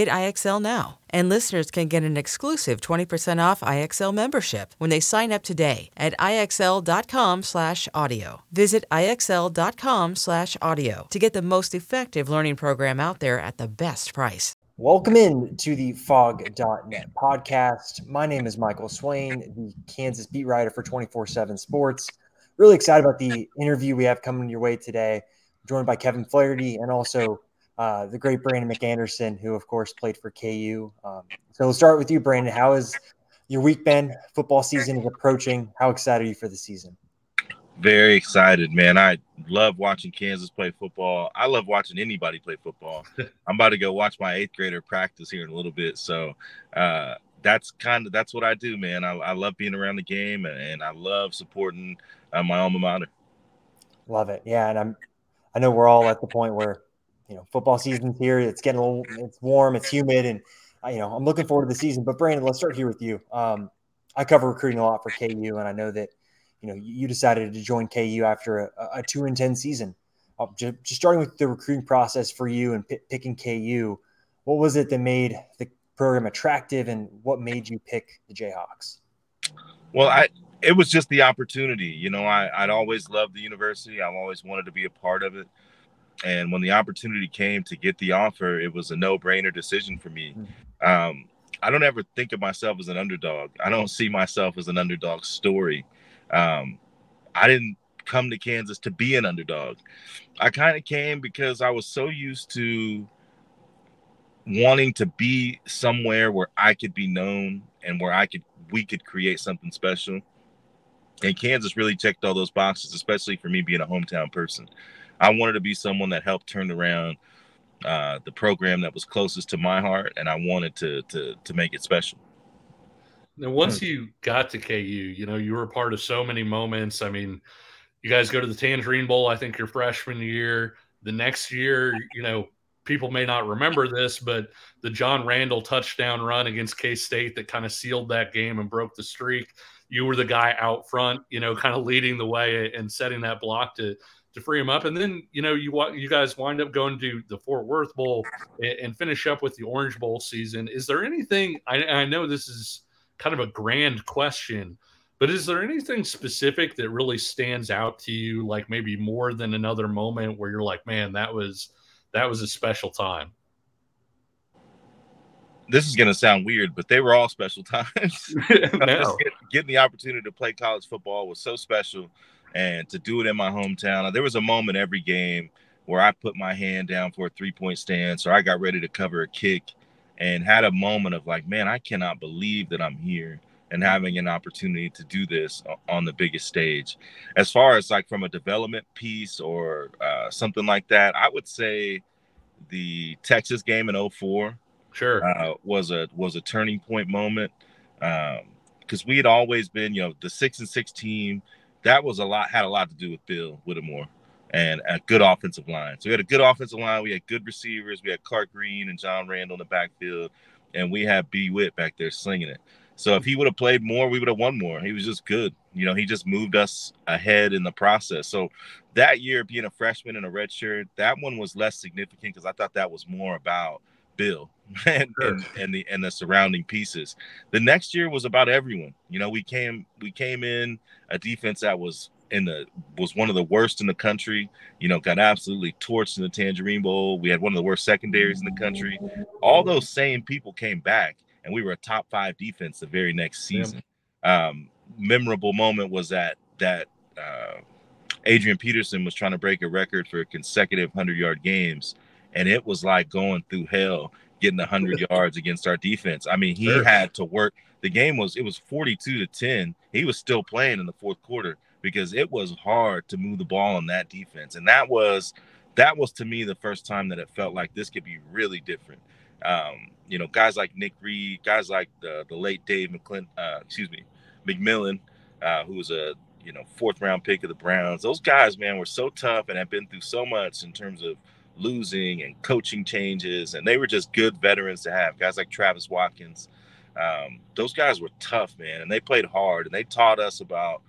Get IXL now. And listeners can get an exclusive 20% off IXL membership when they sign up today at IXL.com/audio. Visit IXL.com/audio to get the most effective learning program out there at the best price. Welcome in to the Phog.net podcast. My name is Michael Swain, the Kansas beat writer for 24/7 Sports. Really excited about the interview we have coming your way today. I'm joined by Kevin Flaherty and also uh, the great Brandon McAnderson, who of course played for KU. Um, so we'll start with you, Brandon. How has your week been? Football season is approaching. How excited are you for the season? Very excited, man. I love watching Kansas play football. I love watching anybody play football. I'm about to go watch my eighth grader practice here in a little bit. So uh, that's kind of that's what I do, man. I, I love being around the game and, and I love supporting uh, my alma mater. Love it, yeah. And I'm I know we're all at the point where you know, football season's here. It's getting a little, it's warm, it's humid, and I, you know, I'm looking forward to the season. But Brandon, let's start here with you. Um, I cover recruiting a lot for KU, and I know that you know you decided to join KU after a, a two and ten season. Uh, just, just, starting with the recruiting process for you and p- picking KU, what was it that made the program attractive, and what made you pick the Jayhawks? Well, I it was just the opportunity. You know, I, I'd always loved the university. I've always wanted to be a part of it. And when the opportunity came to get the offer, it was a no-brainer decision for me. Hmm. Um, I don't ever think of myself as an underdog. I don't see myself as an underdog story. Um, I didn't come to Kansas to be an underdog. I kind of came because I was so used to wanting to be somewhere where I could be known and where I could we could create something special. And Kansas really checked all those boxes, especially for me being a hometown person. I wanted to be someone that helped turn around uh, the program that was closest to my heart, and I wanted to to to make it special. Now, once hmm. you got to KU, you know you were a part of so many moments. I mean, you guys go to the Tangerine Bowl. I think your freshman year. The next year, you know, people may not remember this, but the John Randle touchdown run against K State that kind of sealed that game and broke the streak. You were the guy out front, you know, kind of leading the way and setting that block to to free him up. And then you know you you guys wind up going to the Fort Worth Bowl and, and finish up with the Orange Bowl season. Is there anything? I, I know this is kind of a grand question, but is there anything specific that really stands out to you, like maybe more than another moment where you're like, man, that was that was a special time. This is going to sound weird, but they were all special times. no. getting the opportunity to play college football was so special and to do it in my hometown. There was a moment every game where I put my hand down for a three point stance or I got ready to cover a kick and had a moment of like, man, I cannot believe that I'm here and having an opportunity to do this on the biggest stage. As far as like from a development piece or uh, something like that, I would say the Texas game in 04 Sure. Uh, was a was a turning point moment. because um, we had always been, you know, the six and six team. That was a lot had a lot to do with Bill Whittemore and a good offensive line. So we had a good offensive line. We had good receivers. We had Clark Green and John Randle in the backfield, and we had B Witt back there slinging it. So if he would have played more, we would have won more. He was just good. You know, he just moved us ahead in the process. So that year, being a freshman in a red shirt, that one was less significant because I thought that was more about Bill and, sure. and, and the and the surrounding pieces. The next year was about everyone. You know, we came we came in a defense that was in the was one of the worst in the country. You know, got absolutely torched in the Tangerine Bowl. We had one of the worst secondaries in the country. All those same people came back, and we were a top five defense the very next season. Yeah. Um, memorable moment was that that uh, Adrian Peterson was trying to break a record for consecutive hundred yard games, and it was like going through hell getting 100 yards against our defense. I mean, he sure. had to work. The game was it was 42 to 10. He was still playing in the fourth quarter because it was hard to move the ball on that defense. And that was that was to me the first time that it felt like this could be really different. Um, you know, guys like Nick Reid, guys like the the late Dave McClin, uh, excuse me, McMillan, uh, who was a you know fourth round pick of the Browns. Those guys, man, were so tough and have been through so much in terms of losing and coaching changes, and they were just good veterans to have. Guys like Travis Watkins, um, those guys were tough, man, and they played hard, and they taught us about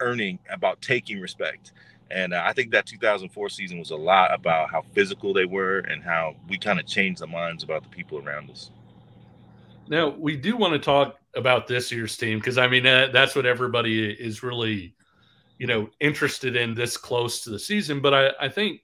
earning, about taking respect. And uh, I think that 2004 season was a lot about how physical they were and how we kind of changed the minds about the people around us. Now we do want to talk about this year's team because I mean uh, that's what everybody is really, you know, interested in this close to the season. But I, I think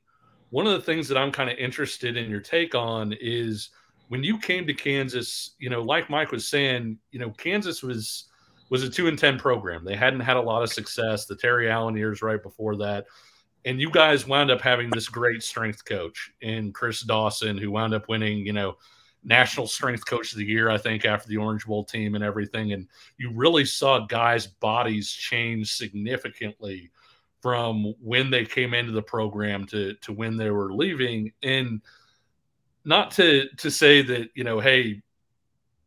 one of the things that I'm kind of interested in your take on is when you came to Kansas, you know, like Mike was saying, you know, Kansas was was a two and ten program. They hadn't had a lot of success. The Terry Allen years right before that. And you guys wound up having this great strength coach in Chris Dawson, who wound up winning, you know, national strength coach of the year, I think, after the Orange Bowl team and everything. And you really saw guys' bodies change significantly from when they came into the program to to when they were leaving. And not to to say that you know hey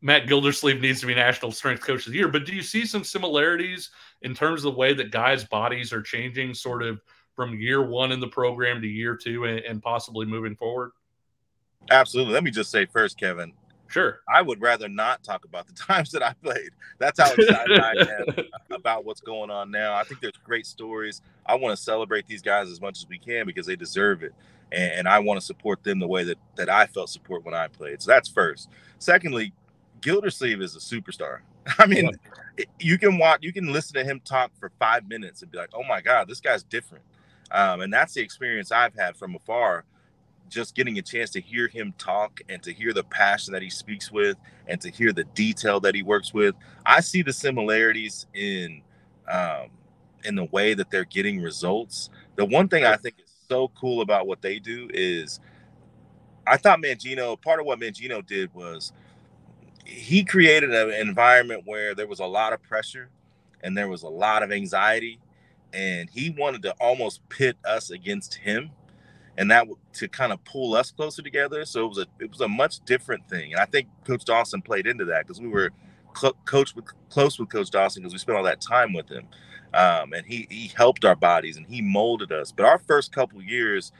Matt Gildersleeve needs to be national strength coach of the year but do you see some similarities in terms of the way that guys bodies are changing sort of from year 1 in the program to year 2 and, and possibly moving forward? Absolutely. Let me just say first Kevin Sure. I would rather not talk about the times that I played. That's how excited I am about what's going on now. I think there's great stories. I want to celebrate these guys as much as we can because they deserve it. And, and I want to support them the way that, that I felt support when I played. So that's first. Secondly, Gildersleeve is a superstar. I mean, yeah. you can watch, you can listen to him talk for five minutes and be like, oh my God, this guy's different. Um, and that's the experience I've had from afar just getting a chance to hear him talk and to hear the passion that he speaks with and to hear the detail that he works with i see the similarities in um, in the way that they're getting results. The one thing i think is so cool about what they do is i thought mangino part of what mangino did was he created an environment where there was a lot of pressure and there was a lot of anxiety and he wanted to almost pit us against him and that to kind of pull us closer together. So it was a it was a much different thing, and I think Coach Dawson played into that because we were cl- coach with close with Coach Dawson because we spent all that time with him, um, and he he helped our bodies and he molded us. But our first couple years,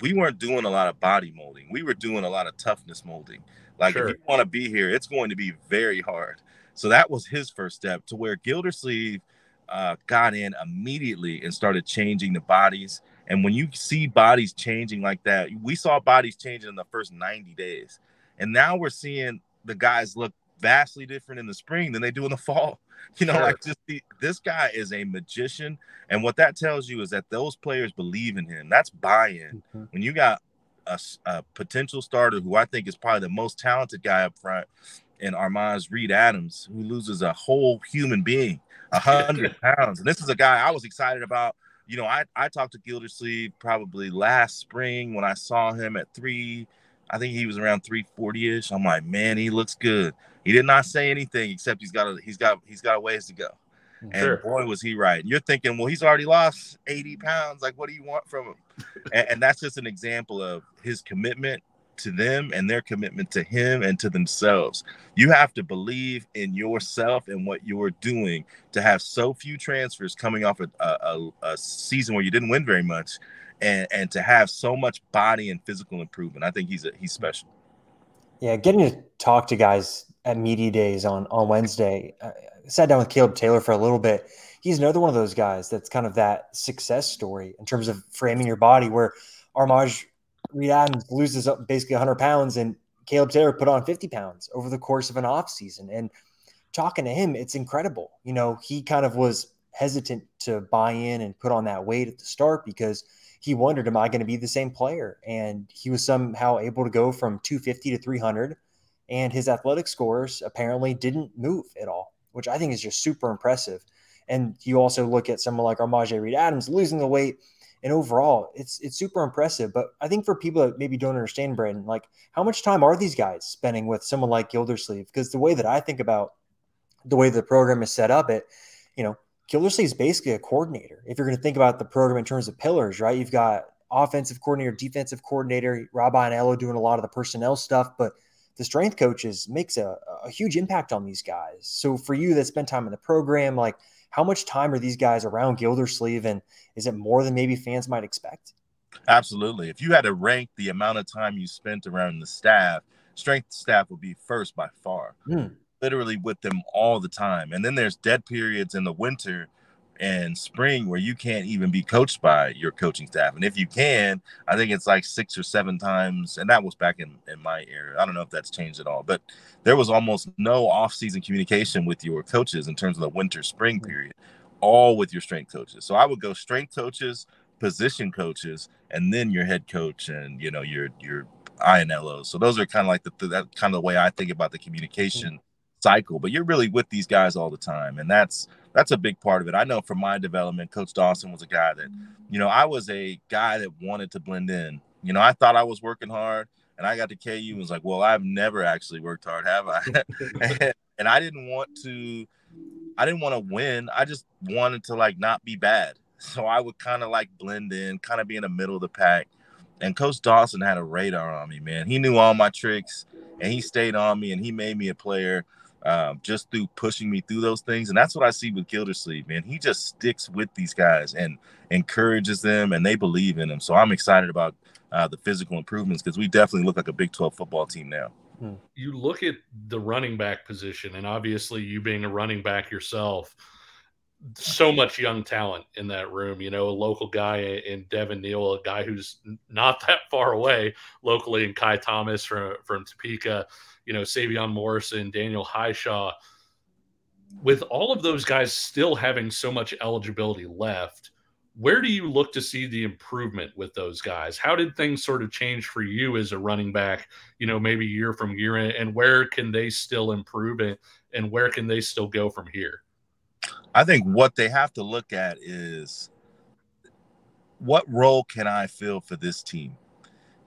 we weren't doing a lot of body molding. We were doing a lot of toughness molding. Like sure. if you want to be here, it's going to be very hard. So that was his first step to where Gildersleeve uh, got in immediately and started changing the bodies and when you see bodies changing like that, we saw bodies changing in the first 90 days. And now we're seeing the guys look vastly different in the spring than they do in the fall. You know, sure. like just the, this guy is a magician. And what that tells you is that those players believe in him. That's buy in. Mm-hmm. When you got a, a, potential starter who I think is probably the most talented guy up front in Armaj Reed Adams, who loses a whole human being, a hundred pounds. And this is a guy I was excited about you know, I, I talked to Gildersleeve probably last spring when I saw him at three. I think he was around 340 ish. I'm like, man, he looks good. He did not say anything except he's got a he's got he's got a ways to go. Mm-hmm. And sure. boy, was he right. And you're thinking, well, he's already lost 80 pounds. Like, what do you want from him? and, and that's just an example of his commitment to them and their commitment to him and to themselves. You have to believe in yourself and what you're doing to have so few transfers coming off a, a, a season where you didn't win very much and, and to have so much body and physical improvement. I think he's a, he's special. Yeah, getting to talk to guys at media days on on Wednesday. I sat down with Caleb Taylor for a little bit. He's another one of those guys that's kind of that success story in terms of framing your body. Where Armaj Reed Adams loses basically 100 pounds, and Caleb Taylor put on 50 pounds over the course of an off season. And talking to him, it's incredible. You know, he kind of was hesitant to buy in and put on that weight at the start because he wondered, am I going to be the same player? And he was somehow able to go from 250 to 300 and his athletic scores apparently didn't move at all, which I think is just super impressive. And you also look at someone like Armaj Reed Adams losing the weight, and overall, it's it's super impressive. But I think for people that maybe don't understand Brandon, like how much time are these guys spending with someone like Gildersleeve? Because the way that I think about the way the program is set up, it you know Gildersleeve is basically a coordinator. If you're going to think about the program in terms of pillars, right? You've got offensive coordinator, defensive coordinator, Rob Ianiello doing a lot of the personnel stuff, but the strength coaches makes a, a huge impact on these guys. So for you that spend time in the program, like how much time are these guys around Gildersleeve and is it more than maybe fans might expect? Absolutely. If you had to rank the amount of time you spent around the staff, strength staff would be first by far. Mm. Literally with them all the time. And then there's dead periods in the winter and spring where you can't even be coached by your coaching staff. And if you can, I think it's like six or seven times. And that was back in, in my era. I don't know if that's changed at all, but there was almost no off-season communication with your coaches in terms of the winter spring period, all with your strength coaches. So I would go strength coaches, position coaches, and then your head coach and you know your your Ianiello. So those are kind of like the that kind of the way I think about the hmm. communication cycle. But you're really with these guys all the time, and that's that's a big part of it. I know for my development, Coach Dawson was a guy that, you know, I was a guy that wanted to blend in. You know, I thought I was working hard, and I got to KU and was like, well, I've never actually worked hard, have I? and, and I didn't want to, I didn't want to win. I just wanted to like not be bad. So I would kind of like blend in, kind of be in the middle of the pack. And Coach Dawson had a radar on me, man. He knew all my tricks, and he stayed on me, and he made me a player um, just through pushing me through those things. And that's what I see with Gildersleeve, man. He just sticks with these guys and encourages them, and they believe in him. So I'm excited about uh, the physical improvements because we definitely look like a Big 12 football team now. Hmm. You look at the running back position, and obviously, you being a running back yourself, so much young talent in that room. You know, a local guy in Devin Neal, a guy who's not that far away locally, and Ky Thomas from from Topeka you know, Sevion Morrison, Daniel Hishaw, with all of those guys still having so much eligibility left, where do you look to see the improvement with those guys? How did things sort of change for you as a running back, you know, maybe year from year, and where can they still improve it, and where can they still go from here? I think what they have to look at is what role can I fill for this team?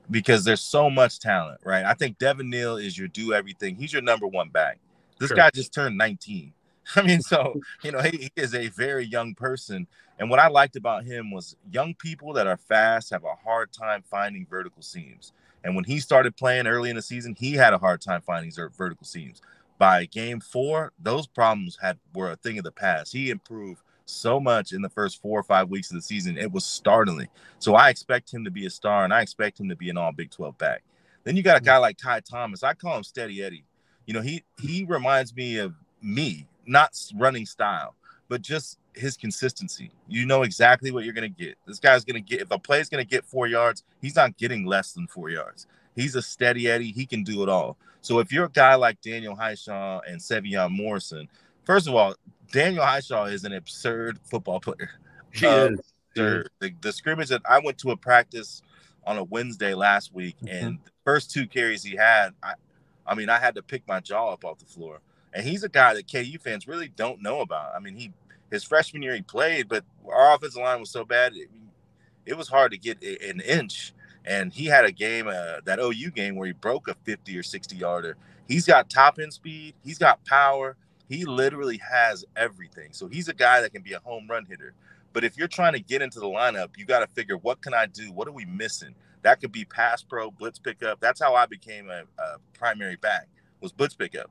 Because there's so much talent, right? I think Devin Neal is your do everything. He's your number one back. This sure. guy just turned 19. I mean, so you know, he, he, is a very young person. And what I liked about him was young people that are fast have a hard time finding vertical seams. And when he started playing early in the season, he had a hard time finding vertical seams. By game four, those problems had were a thing of the past. He improved so much in the first four or five weeks of the season. It was startling. So I expect him to be a star and I expect him to be an all Big 12 back. Then you got a guy like Ky Thomas. I call him Steady Eddie. You know, he he reminds me of me, not running style, but just his consistency. You know exactly what you're going to get. This guy's going to get, if a play's going to get four yards, he's not getting less than four yards. He's a steady Eddie. He can do it all. So if you're a guy like Daniel Hishaw and Sevion Morrison, first of all, Daniel Hishaw is an absurd football player. He uh, is. The, the, scrimmage that I went to a practice on a Wednesday last week, mm-hmm. and the first two carries he had, I, I mean, I had to pick my jaw up off the floor. And he's a guy that KU fans really don't know about. I mean, he his freshman year he played, but our offensive line was so bad, it, it was hard to get an inch. And he had a game, uh, that OU game, where he broke a 50 or 60 yarder. He's got top end speed, he's got power, he literally has everything. So he's a guy that can be a home run hitter. But if you're trying to get into the lineup, you got to figure what can I do? What are we missing? That could be pass pro, blitz pickup. That's how I became a, a primary back was blitz pickup.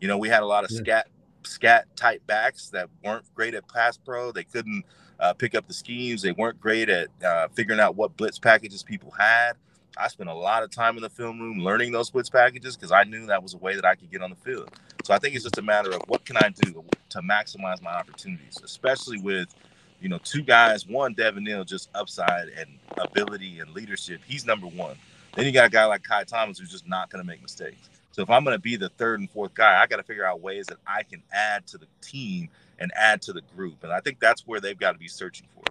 You know, we had a lot of yeah. scat scat type backs that weren't great at pass pro. They couldn't uh, pick up the schemes. They weren't great at uh, figuring out what blitz packages people had. I spent a lot of time in the film room learning those blitz packages because I knew that was a way that I could get on the field. So I think it's just a matter of what can I do to maximize my opportunities, especially with you know two guys. One, Devin Neal, just upside and ability and leadership. He's number one. Then you got a guy like Ky Thomas who's just not going to make mistakes. So if I'm going to be the third and fourth guy, I got to figure out ways that I can add to the team and add to the group. And I think that's where they've got to be searching for.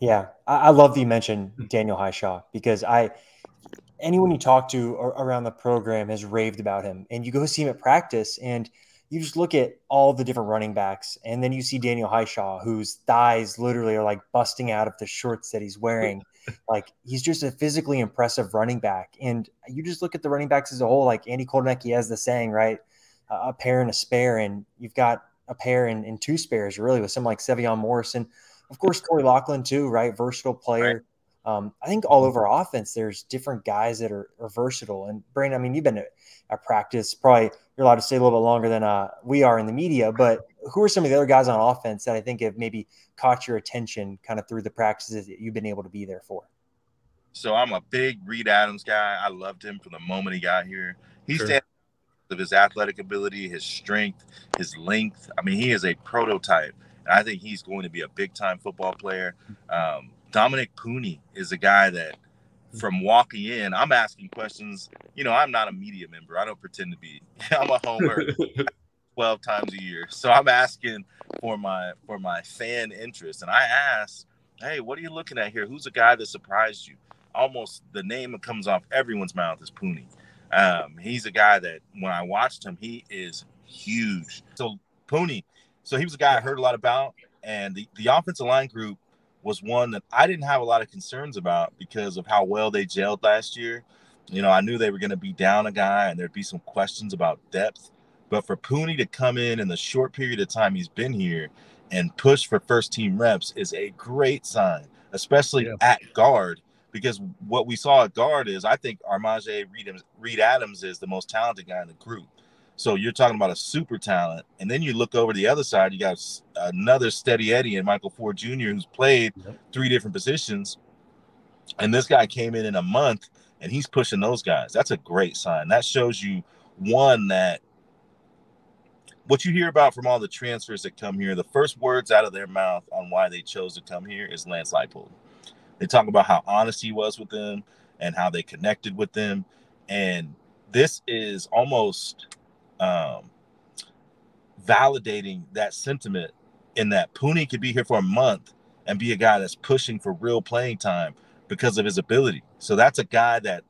Yeah, I, I love that you mentioned Daniel Hishaw because I anyone you talk to around the program has raved about him, and you go see him at practice and you just look at all the different running backs, and then you see Daniel Hishaw, whose thighs literally are like busting out of the shorts that he's wearing. like he's just a physically impressive running back, and you just look at the running backs as a whole. Like Andy Kotelnicki has the saying, right? Uh, a pair and a spare, and you've got a pair and, and two spares really with someone like Sevion Morrison. Of course, Corey Locklyn too, right? Versatile player. Right. Um, I think all over offense, there's different guys that are, are versatile. And Brandon, I mean, you've been at, at, practice. Probably you're allowed to stay a little bit longer than uh, we are in the media. But who are some of the other guys on offense that I think have maybe caught your attention kind of through the practices that you've been able to be there for? So I'm a big Reed Adams guy. I loved him from the moment he got here. He's sure. of his athletic ability, his strength, his length. I mean, he is a prototype. And I think he's going to be a big time football player. Um, Dominick Puni is a guy that from walking in, I'm asking questions. You know, I'm not a media member. I don't pretend to be. I'm a homer 12 times a year. So I'm asking for my for my fan interest. And I asked, hey, what are you looking at here? Who's a guy that surprised you? Almost the name that comes off everyone's mouth is Puni. Um, he's a guy that when I watched him, he is huge. So Puni, so he was a guy I heard a lot about. And the, the offensive line group was one that I didn't have a lot of concerns about because of how well they gelled last year. You know, I knew they were going to be down a guy and there'd be some questions about depth. But for Puni to come in in the short period of time he's been here and push for first team reps is a great sign, especially yeah. at guard. Because what we saw at guard is I think Armaj Reed, Reed Adams is the most talented guy in the group. So you're talking about a super talent, and then you look over the other side. You got another steady Eddie and Michael Ford Jr., who's played yep. three different positions, and this guy came in in a month, and he's pushing those guys. That's a great sign. That shows you one that what you hear about from all the transfers that come here, the first words out of their mouth on why they chose to come here is Lance Leipold. They talk about how honest he was with them and how they connected with them, and this is almost um, validating that sentiment in that Puni could be here for a month and be a guy that's pushing for real playing time because of his ability. So that's a guy that,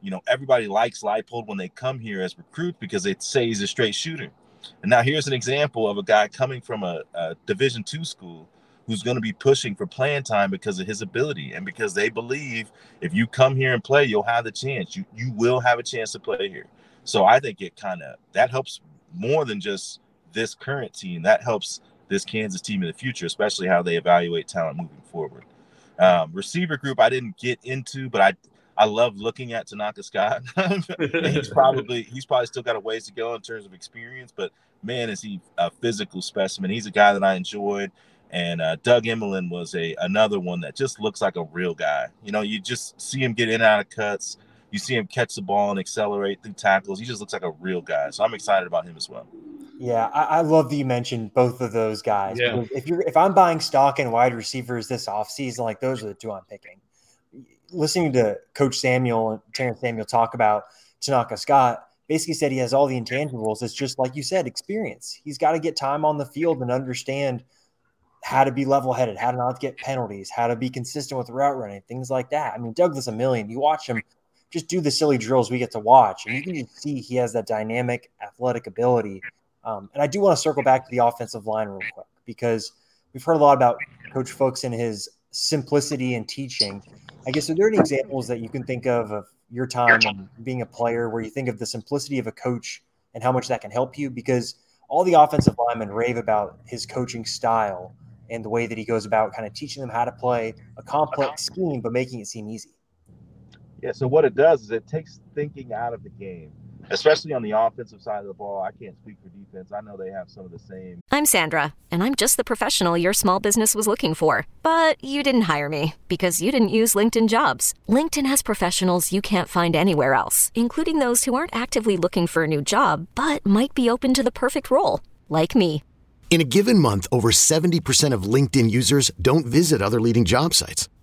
you know, everybody likes Leipold when they come here as recruits because they say he's a straight shooter. And now here's an example of a guy coming from a, a Division two school who's going to be pushing for playing time because of his ability and because they believe if you come here and play, you'll have the chance. You you will have a chance to play here. So I think it kind of that helps more than just this current team. That helps this Kansas team in the future, especially how they evaluate talent moving forward. Um, receiver group I didn't get into, but I I love looking at Tanaka Scott. he's probably he's probably still got a ways to go in terms of experience, but man, is he a physical specimen. He's a guy that I enjoyed. And uh, Doug Emilien was a another one that just looks like a real guy. You know, you just see him get in and out of cuts. You see him catch the ball and accelerate through tackles. He just looks like a real guy. So I'm excited about him as well. Yeah, I, I love that you mentioned both of those guys. Yeah. If you're if I'm buying stock in wide receivers this offseason, like those are the two I'm picking. Listening to Coach Samuel and Terrence Samuel talk about Tanaka Scott, basically said he has all the intangibles. It's just like you said, experience. He's got to get time on the field and understand how to be level headed, how to not get penalties, how to be consistent with route running, things like that. I mean, Douglas Emilien. You watch him just do the silly drills we get to watch. And you can just see he has that dynamic athletic ability. Um, and I do want to circle back to the offensive line real quick because we've heard a lot about Coach Fuchs and his simplicity in teaching. I guess are there any examples that you can think of of your time being a player where you think of the simplicity of a coach and how much that can help you? Because all the offensive linemen rave about his coaching style and the way that he goes about kind of teaching them how to play a complex scheme but making it seem easy. Yeah. So what it does is it takes thinking out of the game especially on the offensive side of the ball. I can't speak for defense. I know they have some of the same. I'm Sandra, and I'm just the professional your small business was looking for. But you didn't hire me because you didn't use LinkedIn jobs. LinkedIn has professionals you can't find anywhere else, including those who aren't actively looking for a new job but might be open to the perfect role, like me. In a given month, over 70% of LinkedIn users don't visit other leading job sites.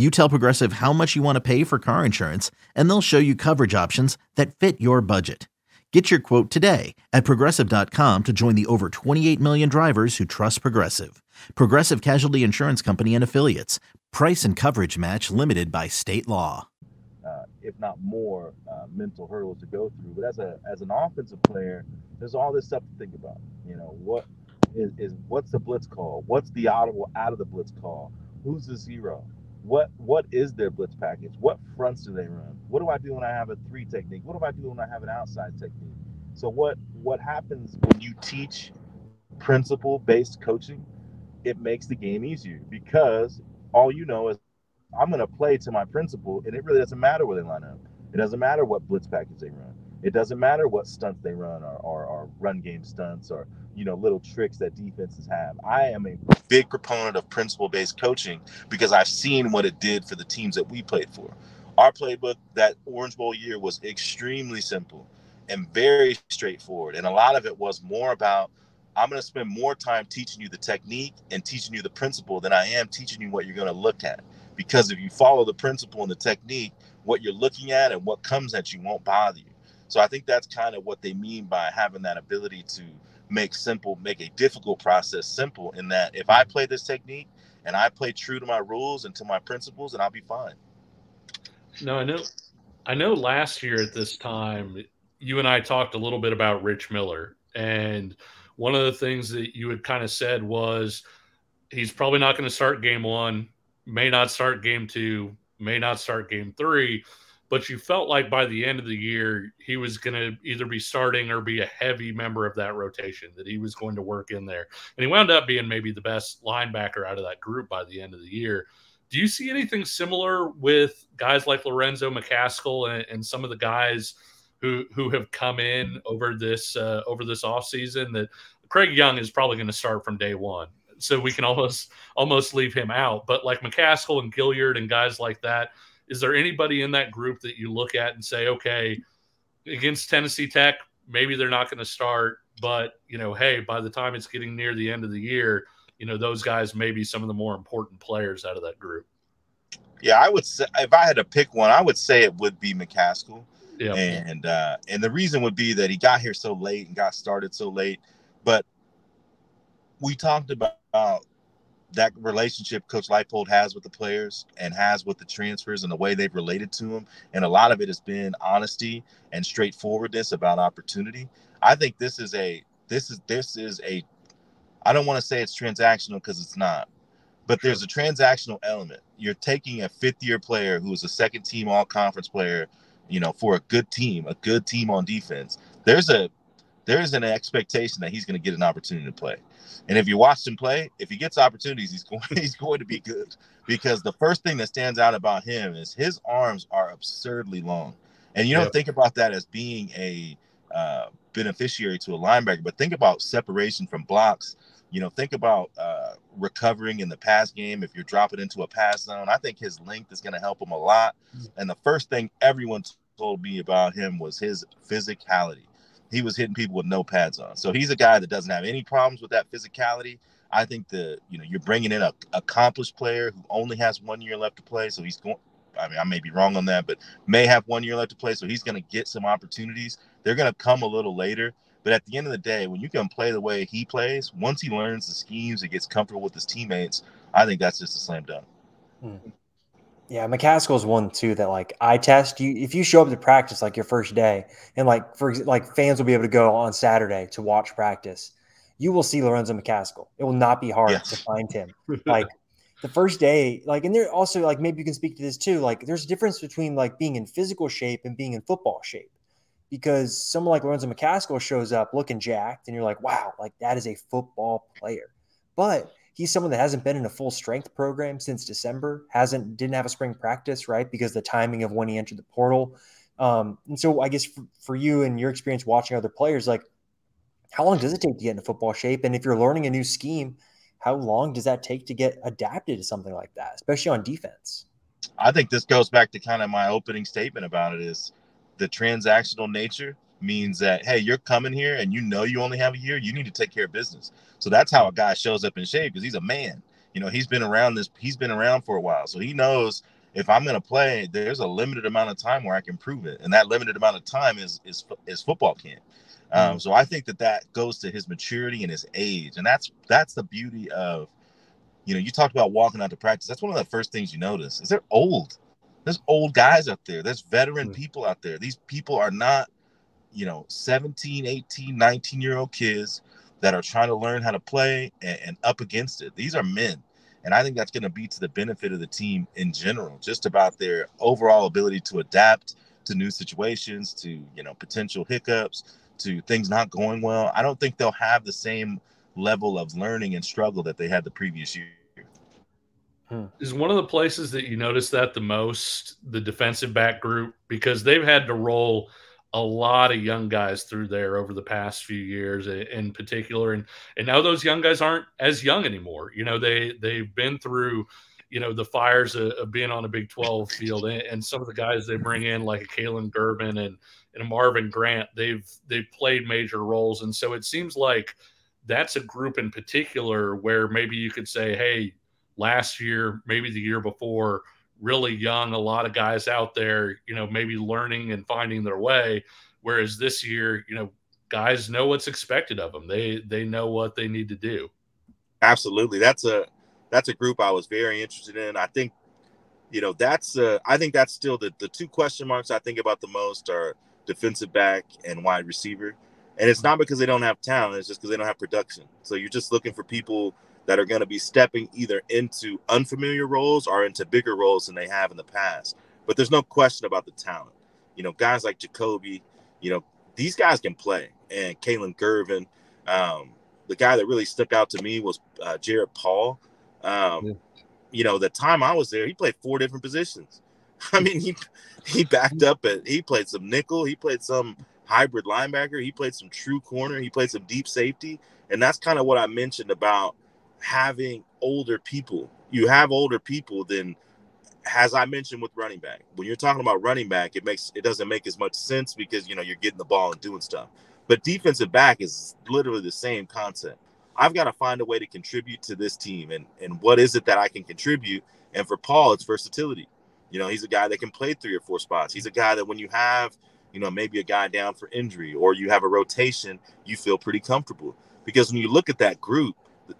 You tell Progressive how much you want to pay for car insurance, and they'll show you coverage options that fit your budget. Get your quote today at progressive.com to join the over 28 million drivers who trust Progressive. Progressive Casualty Insurance Company and Affiliates. Price and coverage match limited by state law. Uh, if not more, uh, mental hurdles to go through. But as a as an offensive player, there's all this stuff to think about. You know, what is, is what's the blitz call? What's the audible out of the blitz call? Who's the zero? What what is their blitz package? What fronts do they run? What do I do when I have a three technique? What do I do when I have an outside technique? So what what happens when you teach principle based coaching? It makes the game easier because all you know is I'm going to play to my principle, and it really doesn't matter where they line up. It doesn't matter what blitz package they run. It doesn't matter what stunts they run or, or, or run game stunts or you know little tricks that defenses have. I am a big proponent of principle-based coaching because I've seen what it did for the teams that we played for. Our playbook that Orange Bowl year was extremely simple and very straightforward, and a lot of it was more about I'm going to spend more time teaching you the technique and teaching you the principle than I am teaching you what you're going to look at. Because if you follow the principle and the technique, what you're looking at and what comes at you won't bother you. So I think that's kind of what they mean by having that ability to make simple, make a difficult process simple. In that, if I play this technique and I play true to my rules and to my principles, and I'll be fine. No, I know. I know. Last year at this time, you and I talked a little bit about Rich Miller, and one of the things that you had kind of said was he's probably not going to start game one, may not start game two, may not start game three but you felt like by the end of the year he was going to either be starting or be a heavy member of that rotation that he was going to work in there. And he wound up being maybe the best linebacker out of that group by the end of the year. Do you see anything similar with guys like lorenzo mccaskill and, and some of the guys who who have come in over this uh, over this offseason that craig young is probably going to start from day one? So we can almost almost leave him out. But like mccaskill and gilliard and guys like that is there anybody in that group that you look at and say, okay, against Tennessee Tech, maybe they're not going to start, but you know, hey, by the time it's getting near the end of the year, you know, those guys may be some of the more important players out of that group. Yeah, I would say if I had to pick one, I would say it would be McCaskill. Yeah. And uh, and the reason would be that he got here so late and got started so late. But we talked about that relationship Coach Leipold has with the players and has with the transfers and the way they've related to him. And a lot of it has been honesty and straightforwardness about opportunity. I think this is a this is this is a I don't want to say it's transactional because it's not, but there's a transactional element. You're taking a fifth year player who is a second team all conference player, you know, for a good team, a good team on defense. There's a there's an expectation that he's going to get an opportunity to play. And if you watch him play, if he gets opportunities, he's going he's going to be good. Because the first thing that stands out about him is his arms are absurdly long. And you don't yep. think about that as being a uh, beneficiary to a linebacker, but think about separation from blocks. You know, think about uh, recovering in the pass game if you're dropping into a pass zone. I think his length is going to help him a lot. Mm. And the first thing everyone told me about him was his physicality he was hitting people with no pads on. So he's a guy that doesn't have any problems with that physicality. I think the you know you're bringing in a accomplished player who only has one year left to play, so he's going. I mean, I may be wrong on that, but may have one year left to play, so he's going to get some opportunities. They're going to come a little later, but at the end of the day, when you can play the way he plays, once he learns the schemes, he gets comfortable with his teammates. I think that's just a slam dunk. Hmm. Yeah, McCaskill's one too that like I test you if you show up to practice like your first day and like for like fans will be able to go on Saturday to watch practice, you will see Lorenzo McCaskill. It will not be hard yes. to find him. Like the first day, like and there also like maybe you can speak to this too. Like there's a difference between like being in physical shape and being in football shape. Because someone like Lorenzo McCaskill shows up looking jacked, and you're like, wow, like that is a football player. But he's someone that hasn't been in a full strength program since December, hasn't didn't have a spring practice, right? Because the timing of when he entered the portal. Um, and so I guess for, for you and your experience watching other players, like how long does it take to get into football shape? And if you're learning a new scheme, how long does that take to get adapted to something like that, especially on defense? I think this goes back to kind of my opening statement about it is the transactional nature means that hey, you're coming here and you know you only have a year, you need to take care of business. So that's how a guy shows up in shape because he's a man. You know, he's been around this, he's been around for a while. So he knows if I'm going to play, there's a limited amount of time where I can prove it, and that limited amount of time is is is football camp. Um, mm. so I think that that goes to his maturity and his age, and that's that's the beauty of, you know, you talked about walking out to practice. That's one of the first things you notice is they're old. There's old guys out there. There's veteran mm. people out there. These people are not you know 17 18 19 year old kids that are trying to learn how to play and, and up against it. These are men. And i think that's going to be to the benefit of the team in general just about their overall ability to adapt to new situations to you know potential hiccups to things not going well. I don't think they'll have the same level of learning and struggle that they had the previous year. Hmm. is one of the places that you notice that the most the defensive back group because they've had to roll a lot of young guys through there over the past few years in particular and and now those young guys aren't as young anymore. You know they they've been through you know the fires of, of being on a big 12 field and, and, some of the guys they bring in like a Kalon Gervin and and Marvin Grant they've they've played major roles. And so it seems like that's a group in particular where maybe you could say hey last year maybe the year before really young, a lot of guys out there, you know, maybe learning and finding their way. Whereas this year, you know, guys know what's expected of them. They they know what they need to do. Absolutely, that's a that's a group I was very interested in. I think, you know, that's uh, I think that's still the the two question marks I think about the most are defensive back and wide receiver. And it's not because they don't have talent; it's just because they don't have production. So you're just looking for people that are going to be stepping either into unfamiliar roles or into bigger roles than they have in the past. But there's no question about the talent. You know, guys like Jacoby, you know, these guys can play. And Kalon Gervin, um, the guy that really stuck out to me was uh, Jared Paul. Um, yeah. You know, the time I was there, he played four different positions. I mean, he he backed up at he played some nickel, he played some hybrid linebacker, he played some true corner, he played some deep safety, and that's kind of what I mentioned about having older people. You have older people, then as I mentioned with running back, when you're talking about running back, it makes it doesn't make as much sense because you know you're getting the ball and doing stuff. But defensive back is literally the same concept. I've got to find a way to contribute to this team, and and what is it that I can contribute? And for Paul, it's versatility. You know, he's a guy that can play three or four spots. He's a guy that when you have, you know, maybe a guy down for injury or you have a rotation, you feel pretty comfortable. Because when you look at that group,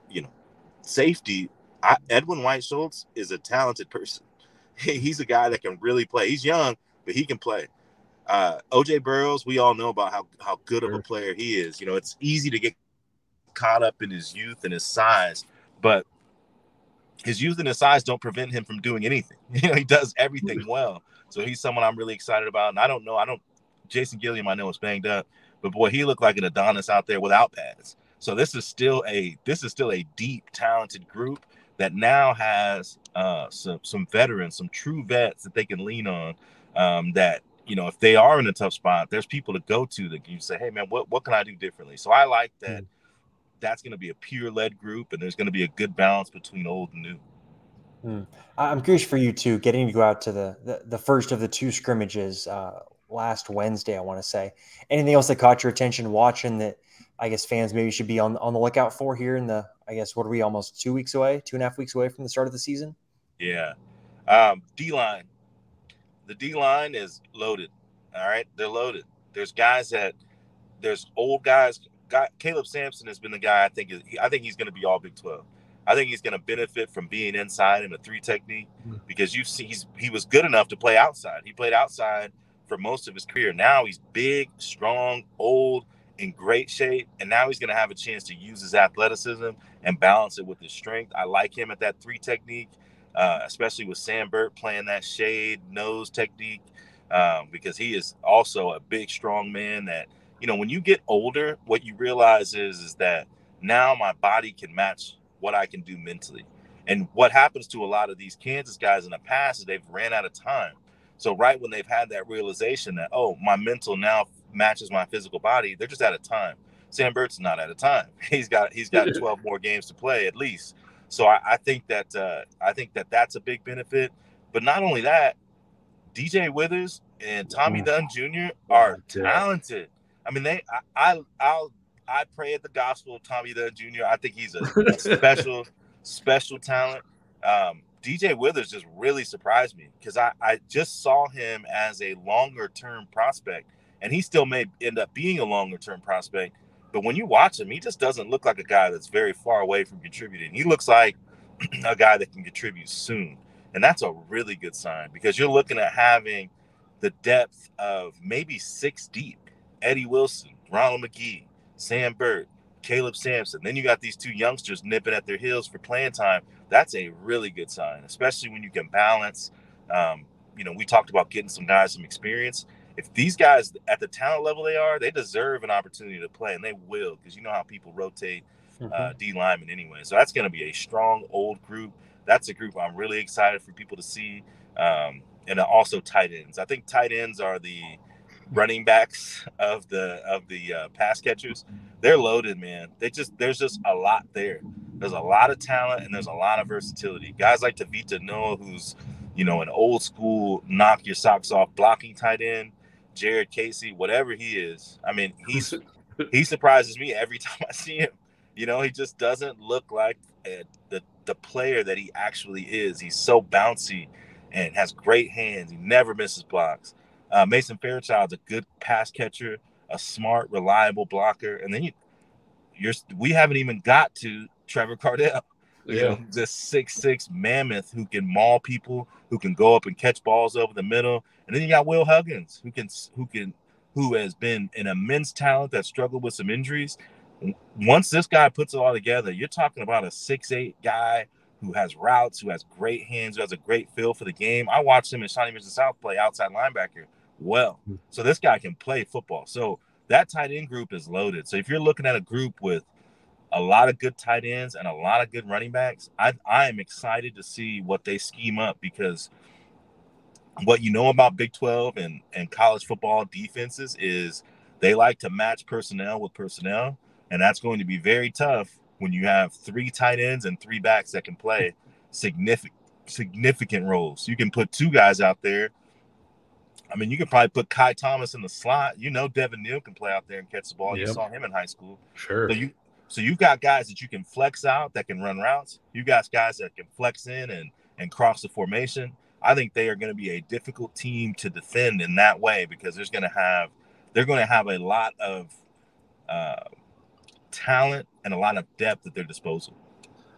you know, safety, I, Edwin White Schultz is a talented person. he's a guy that can really play. He's young, but he can play. Uh, OJ Burroughs, we all know about how, how good of a player he is. You know, it's easy to get caught up in his youth and his size, but his youth and his size don't prevent him from doing anything. You know, he does everything well. So he's someone I'm really excited about. And I don't know, I don't Jason Gilliam, I know is banged up, but boy, he looked like an Adonis out there without pads. So this is still a this is still a deep, talented group that now has uh, some some veterans, some true vets that they can lean on. Um, that you know, if they are in a tough spot, there's people to go to that you say, "Hey, man, what what can I do differently?" So I like that. Mm. That's going to be a peer led group, and there's going to be a good balance between old and new. Hmm. I'm curious for you too, getting to go out to the the, the first of the two scrimmages uh, last Wednesday. I want to say anything else that caught your attention watching that I guess fans maybe should be on on the lookout for here in the I guess what are we almost two weeks away, two and a half weeks away from the start of the season? Yeah, um, D line. The D line is loaded. All right, they're loaded. There's guys that there's old guys. Guy, Caleb Sampson has been the guy I think is I think he's going to be all Big Twelve. I think he's going to benefit from being inside in a three technique mm-hmm. because you see he's he was good enough to play outside. He played outside for most of his career. Now he's big, strong, old, in great shape, and now he's going to have a chance to use his athleticism and balance it with his strength. I like him at that three technique, uh, especially with Sam Burt playing that shade nose technique, um, because he is also a big, strong man. That you know, when you get older, what you realize is is that now my body can match what I can do mentally. And what happens to a lot of these Kansas guys in the past is they've ran out of time. So right when they've had that realization that oh, my mental now matches my physical body, they're just out of time. Sam Burt's not out of time. He's got he's got 12 more games to play at least. So I, I think that uh, I think that that's a big benefit. But not only that, DJ Withers and Tommy Dunn Jr. are talented. I mean, they I, I I'll I pray at the gospel of Tommy Dunn Jr. I think he's a special special talent. Um, DJ Withers just really surprised me because I, I just saw him as a longer term prospect and he still may end up being a longer term prospect. But when you watch him, he just doesn't look like a guy that's very far away from contributing. He looks like a guy that can contribute soon. And that's a really good sign because you're looking at having the depth of maybe six deep Eddie Wilson, Ronald McGee, Sam Burt, Caleb Sampson. Then you got these two youngsters nipping at their heels for playing time. That's a really good sign, especially when you can balance. Um, you know, we talked about getting some guys some experience if these guys at the talent level they are, they deserve an opportunity to play, and they will because you know how people rotate uh, mm-hmm. uh, D linemen anyway. So that's going to be a strong old group. That's a group I'm really excited for people to see, um, and also tight ends. I think tight ends are the running backs of the of the uh, pass catchers. They're loaded, man. They just there's just a lot there. There's a lot of talent and there's a lot of versatility. Guys like Tavita Noah, who's you know an old school knock your socks off blocking tight end. Jared Casey, whatever he is. I mean, he's he surprises me every time I see him. You know, he just doesn't look like a, the the player that he actually is. He's so bouncy and has great hands. He never misses blocks. Uh, Mason Fairchild's a good pass catcher, a smart, reliable blocker, and then you, you're we haven't even got to Trevor Kardell. Yeah. know, this six six mammoth who can maul people, who can go up and catch balls over the middle, and then you got Will Huggins, who can who can who has been an immense talent that struggled with some injuries. Once this guy puts it all together, you're talking about a six eight guy who has routes, who has great hands, who has a great feel for the game. I watched him in Shawnee Mission South play outside linebacker well. Hmm. So this guy can play football. So that tight end group is loaded. So if you're looking at a group with a lot of good tight ends and a lot of good running backs, I I am excited to see what they scheme up because – what you know about Big 12 and, and college football defenses is they like to match personnel with personnel. And that's going to be very tough when you have three tight ends and three backs that can play significant significant roles. You can put two guys out there. I mean, you could probably put Ky Thomas in the slot. You know, Devin Neal can play out there and catch the ball. Yep. You saw him in high school. Sure. So you so you've got guys that you can flex out that can run routes. You got guys that can flex in and and cross the formation. I think they are going to be a difficult team to defend in that way because there's going to have they're going to have a lot of uh, talent and a lot of depth at their disposal.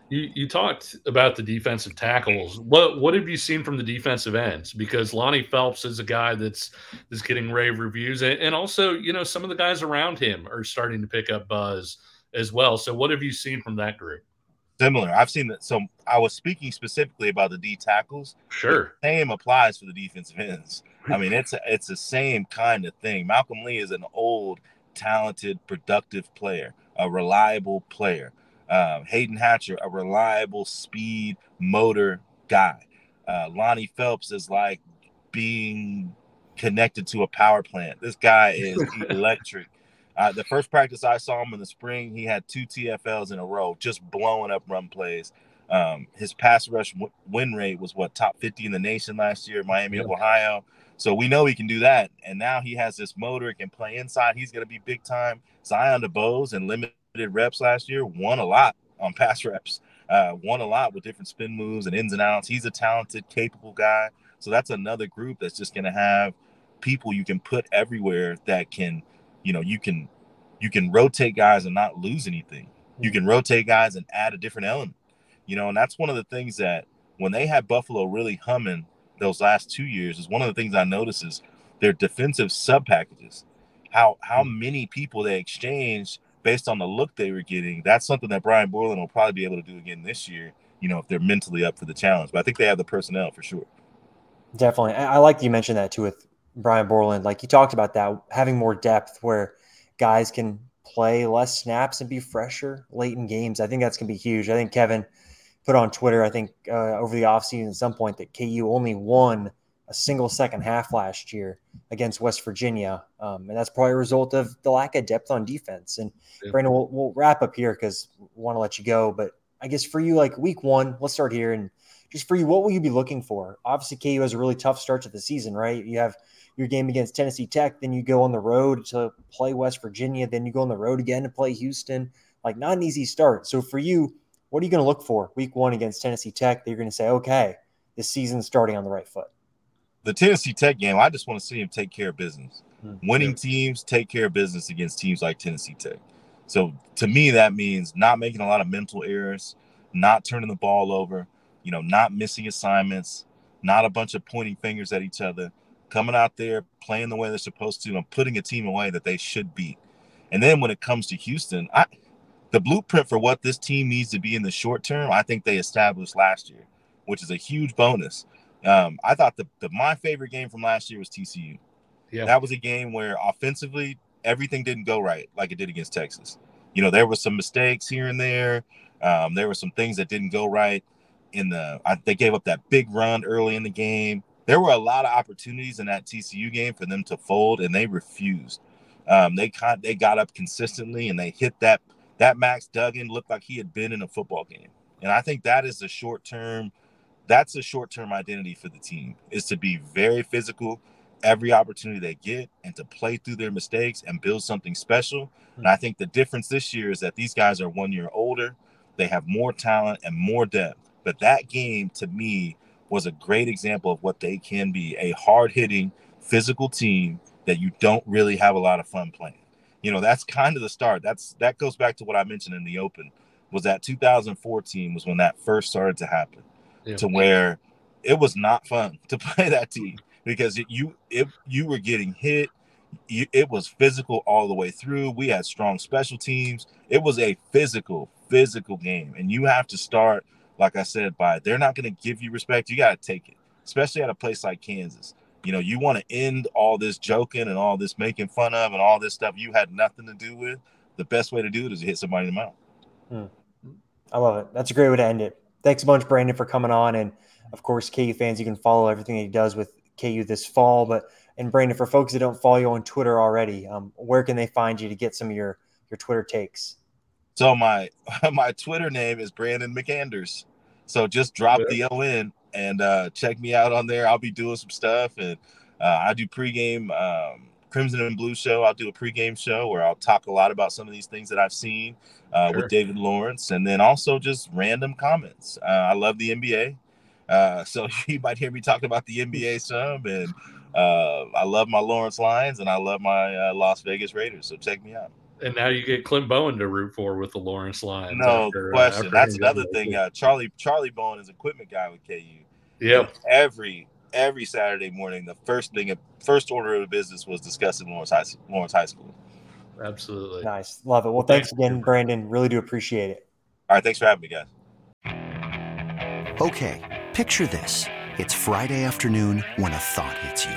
You, you talked about the defensive tackles. What what have you seen from the defensive ends? Because Lonnie Phelps is a guy that's is getting rave reviews, and, and also you know some of the guys around him are starting to pick up buzz as well. So what have you seen from that group? similar. I've seen that. So I was speaking specifically about the D tackles. Sure. Same applies for the defensive ends. I mean, it's a, it's the same kind of thing. Malcolm Lee is an old, talented, productive player, a reliable player. Um, Hayden Hatcher, a reliable speed motor guy. Uh, Lonnie Phelps is like being connected to a power plant. This guy is electric. Uh, the first practice I saw him in the spring, he had two TFLs in a row, just blowing up run plays. Um, his pass rush w- win rate was what top 50 in the nation last year, Miami of Ohio. So we know he can do that. And now he has this motor, can play inside. He's going to be big time. Zion DeBose and limited reps last year won a lot on pass reps, uh, won a lot with different spin moves and ins and outs. He's a talented, capable guy. So that's another group that's just going to have people you can put everywhere that can you know you can you can rotate guys and not lose anything you can rotate guys and add a different element You know, and that's one of the things that when they had Buffalo really humming those last two years is one of the things I notice is their defensive sub packages. How how hmm. many people they exchanged based on the look they were getting. That's something that Brian Borland will probably be able to do again this year. You know, if they're mentally up for the challenge. But I think they have the personnel for sure. Definitely, I like you mentioned that too with Brian Borland. Like you talked about that having more depth where guys can play less snaps and be fresher late in games. I think that's going to be huge. I think Kevin put on Twitter, I think uh, over the offseason at some point that KU only won a single second half last year against West Virginia. Um, and that's probably a result of the lack of depth on defense. And yeah. Brandon, we'll, we'll wrap up here because we want to let you go. But I guess for you, like week one, let's start here. And just for you, what will you be looking for? Obviously, KU has a really tough start to the season, right? You have your game against Tennessee Tech, then you go on the road to play West Virginia, then you go on the road again to play Houston. Like, not an easy start. So for you, what are you going to look for week one against Tennessee Tech that you're going to say, okay, this season's starting on the right foot? The Tennessee Tech game, I just want to see him take care of business. Mm-hmm. Winning teams take care of business against teams like Tennessee Tech. So to me, that means not making a lot of mental errors, not turning the ball over, you know, not missing assignments, not a bunch of pointing fingers at each other, coming out there, playing the way they're supposed to, and putting a team away that they should beat. And then when it comes to Houston, I the blueprint for what this team needs to be in the short term, I think they established last year, which is a huge bonus. Um, I thought the, the my favorite game from last year was TCU. Yeah, that was a game where offensively everything didn't go right like it did against Texas. You know, there were some mistakes here and there. Um, there were some things that didn't go right in the. I, they gave up that big run early in the game. There were a lot of opportunities in that TCU game for them to fold, and they refused. Um, they they got up consistently and they hit that that Max Duggan looked like he had been in a football game. And I think that is a short term, that's a short term identity for the team is to be very physical every opportunity they get and to play through their mistakes and build something special. And I think the difference this year is that these guys are one year older, they have more talent and more depth. But that game to me was a great example of what they can be a hard hitting, physical team that you don't really have a lot of fun playing. You know that's kind of the start. That's that goes back to what i mentioned in the open was that 2014 was when that first started to happen yeah. to where it was not fun to play that team because you if you were getting hit. You, it was physical all the way through. We had strong special teams. It was a physical physical game and you have to start like i said by they're not going to give you respect you got to take it especially at a place like kansas you know, you want to end all this joking and all this making fun of and all this stuff you had nothing to do with. The best way to do it is to hit somebody in the mouth. Hmm. I love it. That's a great way to end it. Thanks a bunch, Brandon, for coming on. And of course, KU fans, you can follow everything he does with KU this fall. But and Brandon, for folks that don't follow you on Twitter already, um, where can they find you to get some of your your Twitter takes? So my my Twitter name is Brandon McAnders. So just drop the O in and uh, check me out on there. I'll be doing some stuff, and uh, I do pregame um, Crimson and Blue show. I'll do a pregame show where I'll talk a lot about some of these things that I've seen uh, sure. with David Lawrence, and then also just random comments. Uh, I love the NBA, uh, so you might hear me talking about the NBA some, and uh, I love my Lawrence Lions, and I love my Las Vegas Raiders. So check me out and now you get Clint Bowen to root for with the Lawrence Lions. No after, uh, question. Uh, That's another thing. Uh, Charlie Charlie Bowen is equipment guy with KU. Yep. Every every Saturday morning, the first thing, first order of business was discussing Lawrence High, Lawrence High School. Absolutely. Nice. Love it. Well, thanks again, Brandon. Really do appreciate it. All right. Thanks for having me, guys. Okay. Picture this. It's Friday afternoon when a thought hits you.